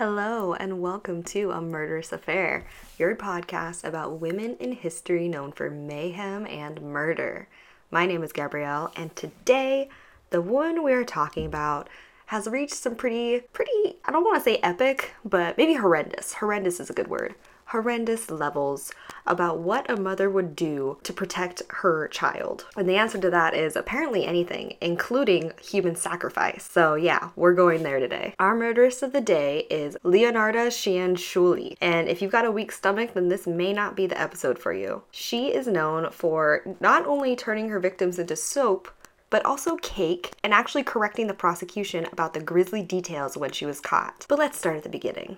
Hello, and welcome to A Murderous Affair, your podcast about women in history known for mayhem and murder. My name is Gabrielle, and today, the woman we are talking about has reached some pretty, pretty, I don't want to say epic, but maybe horrendous. Horrendous is a good word horrendous levels about what a mother would do to protect her child. And the answer to that is apparently anything, including human sacrifice. So, yeah, we're going there today. Our murderess of the day is Leonarda Cianciulli. And if you've got a weak stomach, then this may not be the episode for you. She is known for not only turning her victims into soap, but also cake, and actually correcting the prosecution about the grisly details when she was caught. But let's start at the beginning.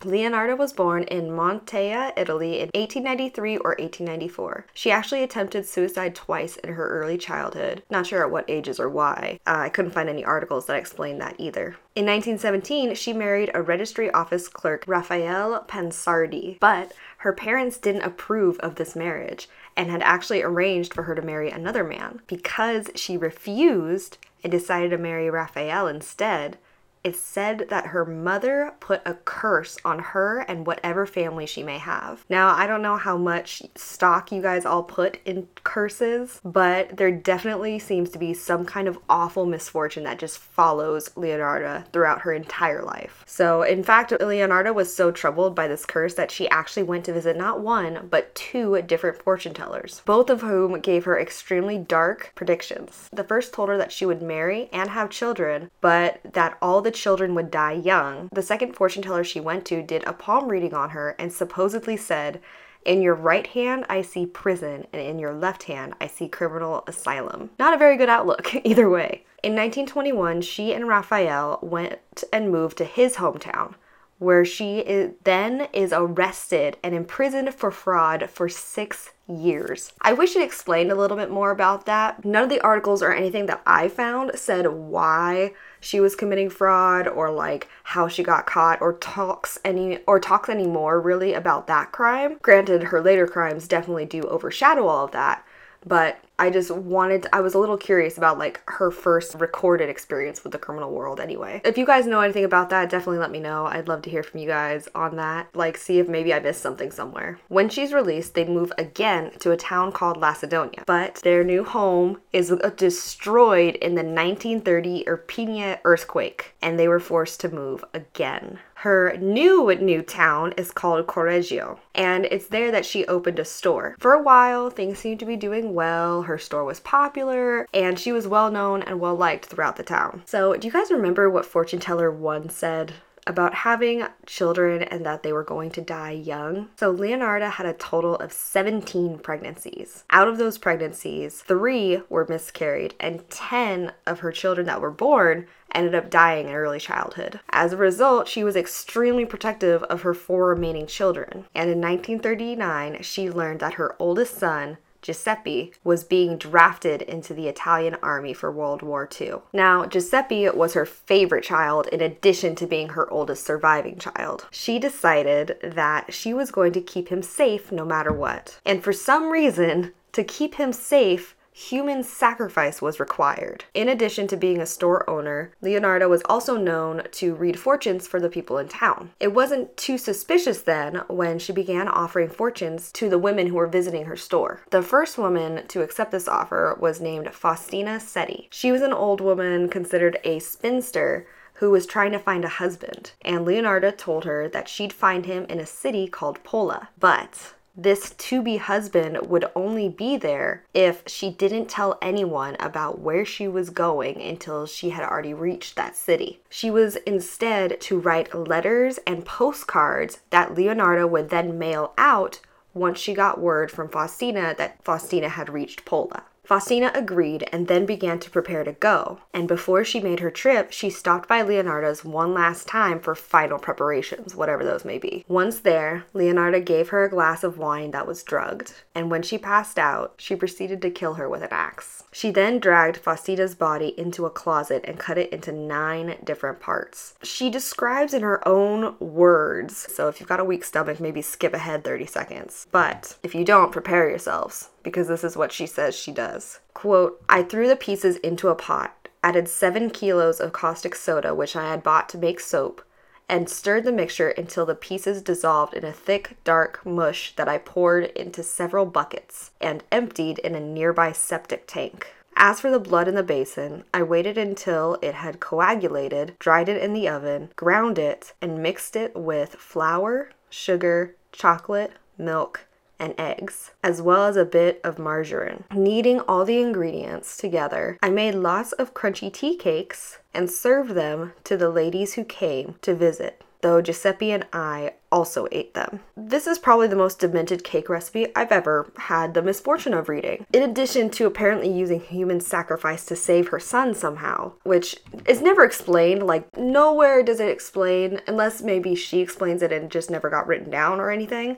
Leonarda was born in Montella, Italy in 1893 or 1894. She actually attempted suicide twice in her early childhood. Not sure at what ages or why. Uh, I couldn't find any articles that explain that either. In 1917, she married a registry office clerk, Raphael Pansardi, but her parents didn't approve of this marriage and had actually arranged for her to marry another man. Because she refused and decided to marry Raphael instead, it's said that her mother put a curse on her and whatever family she may have. Now, I don't know how much stock you guys all put in curses, but there definitely seems to be some kind of awful misfortune that just follows Leonarda throughout her entire life. So, in fact, Leonarda was so troubled by this curse that she actually went to visit not one, but two different fortune tellers, both of whom gave her extremely dark predictions. The first told her that she would marry and have children, but that all the the children would die young, the second fortune teller she went to did a palm reading on her and supposedly said, in your right hand, I see prison, and in your left hand, I see criminal asylum. Not a very good outlook, either way. In 1921, she and Raphael went and moved to his hometown, where she is, then is arrested and imprisoned for fraud for six years. I wish it explained a little bit more about that. None of the articles or anything that I found said why she was committing fraud or like how she got caught or talks any or talks anymore really about that crime. Granted, her later crimes definitely do overshadow all of that, but I just wanted, to, I was a little curious about like her first recorded experience with the criminal world anyway. If you guys know anything about that, definitely let me know. I'd love to hear from you guys on that. Like, see if maybe I missed something somewhere. When she's released, they move again to a town called Lacedonia, but their new home is destroyed in the 1930 Irpinia earthquake, and they were forced to move again. Her new new town is called Correggio, and it's there that she opened a store. For a while, things seemed to be doing well her store was popular, and she was well known and well liked throughout the town. So, do you guys remember what fortune teller one said about having children and that they were going to die young. So Leonarda had a total of 17 pregnancies. Out of those pregnancies, three were miscarried, and 10 of her children that were born ended up dying in early childhood. As a result, she was extremely protective of her four remaining children. And in 1939, she learned that her oldest son Giuseppe was being drafted into the Italian army for World War II. Now, Giuseppe was her favorite child in addition to being her oldest surviving child. She decided that she was going to keep him safe no matter what. And for some reason, to keep him safe, human sacrifice was required. In addition to being a store owner, Leonarda was also known to read fortunes for the people in town. It wasn't too suspicious then when she began offering fortunes to the women who were visiting her store. The first woman to accept this offer was named Faustina Setti. She was an old woman considered a spinster who was trying to find a husband, and Leonarda told her that she'd find him in a city called Pola. But this to be husband would only be there if she didn't tell anyone about where she was going until she had already reached that city. She was instead to write letters and postcards that Leonarda would then mail out once she got word from Faustina that Faustina had reached Pola. Faustina agreed and then began to prepare to go. And before she made her trip, she stopped by Leonarda's one last time for final preparations, whatever those may be. Once there, Leonarda gave her a glass of wine that was drugged, and when she passed out, she proceeded to kill her with an axe. She then dragged Faustina's body into a closet and cut it into nine different parts. She describes in her own words, so if you've got a weak stomach, maybe skip ahead 30 seconds. But if you don't, prepare yourselves because this is what she says she does. Quote, I threw the pieces into a pot, added seven kilos of caustic soda, which I had bought to make soap, and stirred the mixture until the pieces dissolved in a thick, dark mush that I poured into several buckets and emptied in a nearby septic tank. As for the blood in the basin, I waited until it had coagulated, dried it in the oven, ground it, and mixed it with flour, sugar, chocolate, milk, and eggs, as well as a bit of margarine. Kneading all the ingredients together, I made lots of crunchy tea cakes and served them to the ladies who came to visit though Giuseppe and I also ate them. This is probably the most demented cake recipe I've ever had the misfortune of reading. In addition to apparently using human sacrifice to save her son somehow, which is never explained, like nowhere does it explain, unless maybe she explains it and just never got written down or anything.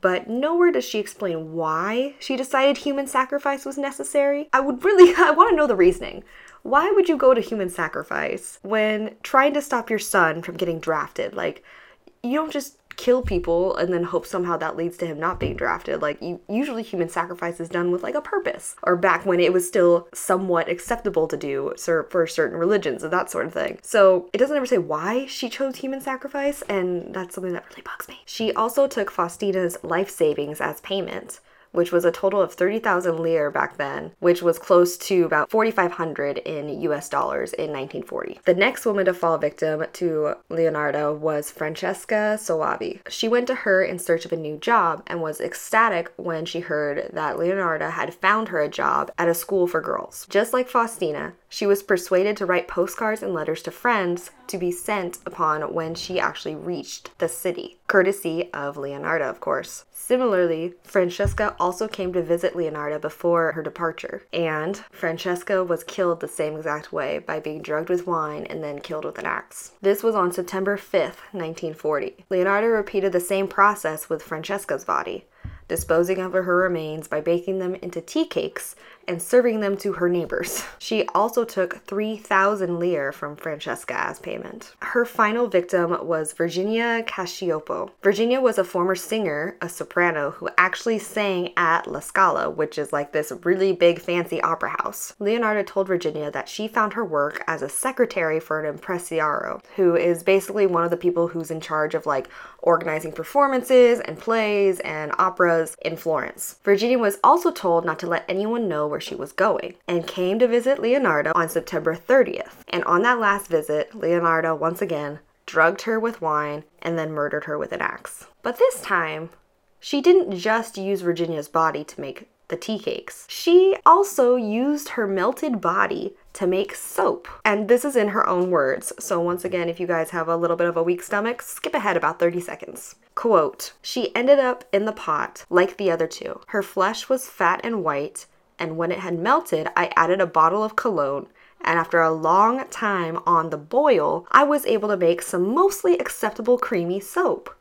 But nowhere does she explain why she decided human sacrifice was necessary. I would really, I want to know the reasoning. Why would you go to human sacrifice when trying to stop your son from getting drafted? Like, you don't just kill people and then hope somehow that leads to him not being drafted. Like you, usually human sacrifice is done with like a purpose or back when it was still somewhat acceptable to do for certain religions and that sort of thing. So it doesn't ever say why she chose human sacrifice and that's something that really bugs me. She also took Faustina's life savings as payment which was a total of 30,000 lire back then, which was close to about 4,500 in US dollars in 1940. The next woman to fall victim to Leonarda was Francesca Soavi. She went to her in search of a new job and was ecstatic when she heard that Leonarda had found her a job at a school for girls. Just like Faustina, she was persuaded to write postcards and letters to friends to be sent upon when she actually reached the city, courtesy of Leonarda, of course. Similarly, Francesca also came to visit Leonarda before her departure, and Francesca was killed the same exact way by being drugged with wine and then killed with an axe. This was on September 5th, 1940. Leonarda repeated the same process with Francesca's body disposing of her remains by baking them into tea cakes and serving them to her neighbors. She also took 3,000 lire from Francesca as payment. Her final victim was Virginia Cacioppo. Virginia was a former singer, a soprano, who actually sang at La Scala, which is like this really big fancy opera house. Leonarda told Virginia that she found her work as a secretary for an impresario, who is basically one of the people who's in charge of like organizing performances and plays and operas in Florence. Virginia was also told not to let anyone know where she was going and came to visit Leonarda on September 30th. And on that last visit, Leonarda once again drugged her with wine and then murdered her with an axe. But this time, she didn't just use Virginia's body to make the tea cakes. She also used her melted body to make soap. And this is in her own words. So, once again, if you guys have a little bit of a weak stomach, skip ahead about 30 seconds. Quote She ended up in the pot like the other two. Her flesh was fat and white, and when it had melted, I added a bottle of cologne. And after a long time on the boil, I was able to make some mostly acceptable creamy soap.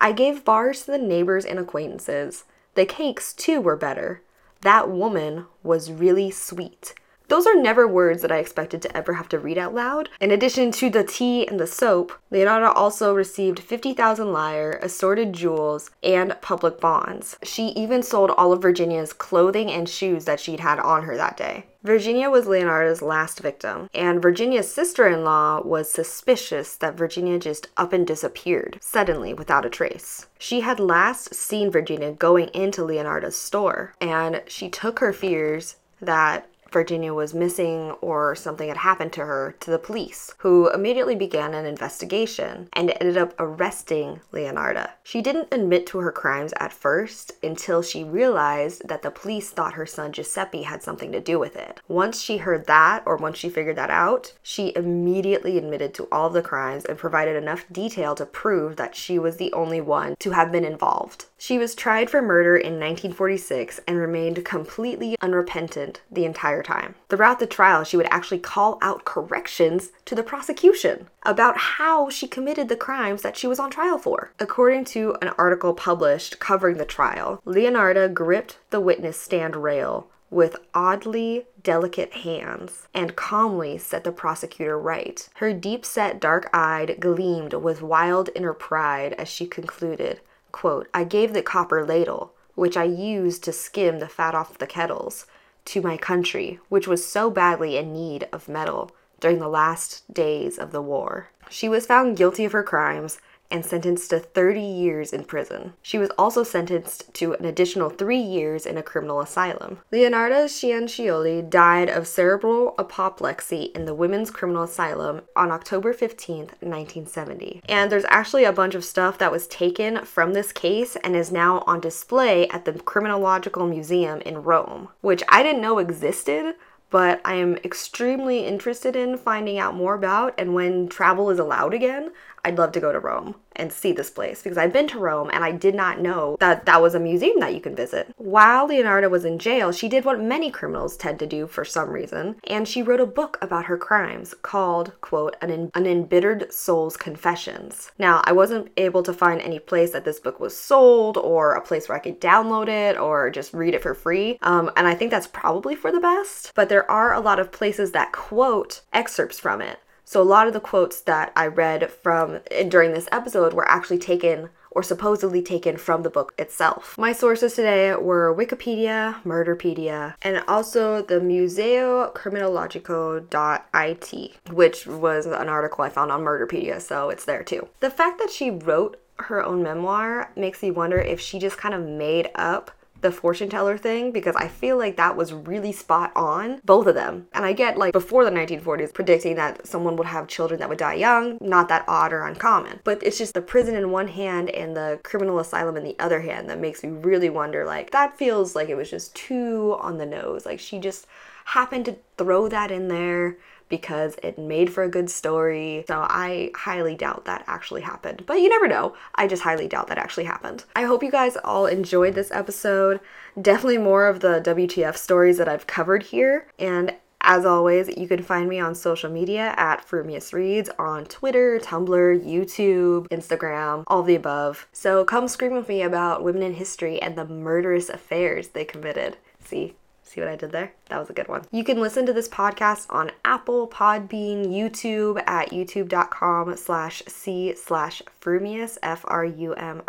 I gave bars to the neighbors and acquaintances. The cakes, too, were better. That woman was really sweet. Those are never words that I expected to ever have to read out loud. In addition to the tea and the soap, Leonarda also received 50,000 lire, assorted jewels, and public bonds. She even sold all of Virginia's clothing and shoes that she'd had on her that day. Virginia was Leonarda's last victim, and Virginia's sister in law was suspicious that Virginia just up and disappeared, suddenly without a trace. She had last seen Virginia going into Leonarda's store, and she took her fears that Virginia was missing or something had happened to her to the police, who immediately began an investigation and ended up arresting Leonarda. She didn't admit to her crimes at first until she realized that the police thought her son Giuseppe had something to do with it. Once she heard that, or once she figured that out, she immediately admitted to all the crimes and provided enough detail to prove that she was the only one to have been involved. She was tried for murder in 1946 and remained completely unrepentant the entire time. Throughout the trial, she would actually call out corrections to the prosecution about how she committed the crimes that she was on trial for. According to an article published covering the trial, Leonarda gripped the witness stand rail with oddly delicate hands and calmly set the prosecutor right. Her deep set dark eyed gleamed with wild inner pride as she concluded quote, I gave the copper ladle, which I used to skim the fat off the kettles, to my country, which was so badly in need of metal, during the last days of the war. She was found guilty of her crimes and sentenced to 30 years in prison. She was also sentenced to an additional three years in a criminal asylum. Leonarda Cianciulli died of cerebral apoplexy in the Women's Criminal Asylum on October 15, 1970. And there's actually a bunch of stuff that was taken from this case and is now on display at the Criminological Museum in Rome, which I didn't know existed but I am extremely interested in finding out more about. And when travel is allowed again, I'd love to go to Rome and see this place because I've been to Rome and I did not know that that was a museum that you can visit. While Leonarda was in jail, she did what many criminals tend to do for some reason, and she wrote a book about her crimes called, quote, An, An Embittered Soul's Confessions. Now, I wasn't able to find any place that this book was sold or a place where I could download it or just read it for free, um, and I think that's probably for the best, but there are a lot of places that quote excerpts from it. So a lot of the quotes that I read from during this episode were actually taken or supposedly taken from the book itself. My sources today were Wikipedia, Murderpedia, and also the Museo Criminologico.it, which was an article I found on Murderpedia, so it's there too. The fact that she wrote her own memoir makes me wonder if she just kind of made up the fortune teller thing because I feel like that was really spot on, both of them. And I get like before the 1940s predicting that someone would have children that would die young, not that odd or uncommon. But it's just the prison in one hand and the criminal asylum in the other hand that makes me really wonder like that feels like it was just too on the nose. Like she just happened to throw that in there because it made for a good story. So I highly doubt that actually happened. But you never know. I just highly doubt that actually happened. I hope you guys all enjoyed this episode. Definitely more of the WTF stories that I've covered here. And as always, you can find me on social media at Frumious Reads on Twitter, Tumblr, YouTube, Instagram, all the above. So come scream with me about women in history and the murderous affairs they committed. See, See what I did there? That was a good one. You can listen to this podcast on Apple, Podbean, YouTube at youtube.com slash c slash Frumious, F-R-U-M-I-O-U-S,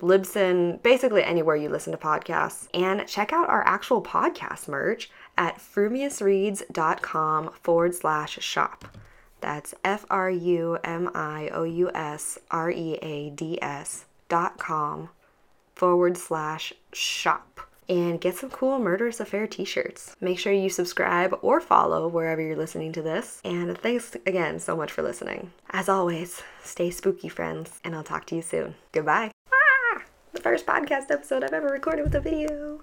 Libsyn, basically anywhere you listen to podcasts. And check out our actual podcast merch at frumiousreads.com forward slash shop. That's F R U M I O U S R E A D S dot com forward slash shop and get some cool Murderous Affair t shirts. Make sure you subscribe or follow wherever you're listening to this. And thanks again so much for listening. As always, stay spooky, friends, and I'll talk to you soon. Goodbye. Ah, the first podcast episode I've ever recorded with a video.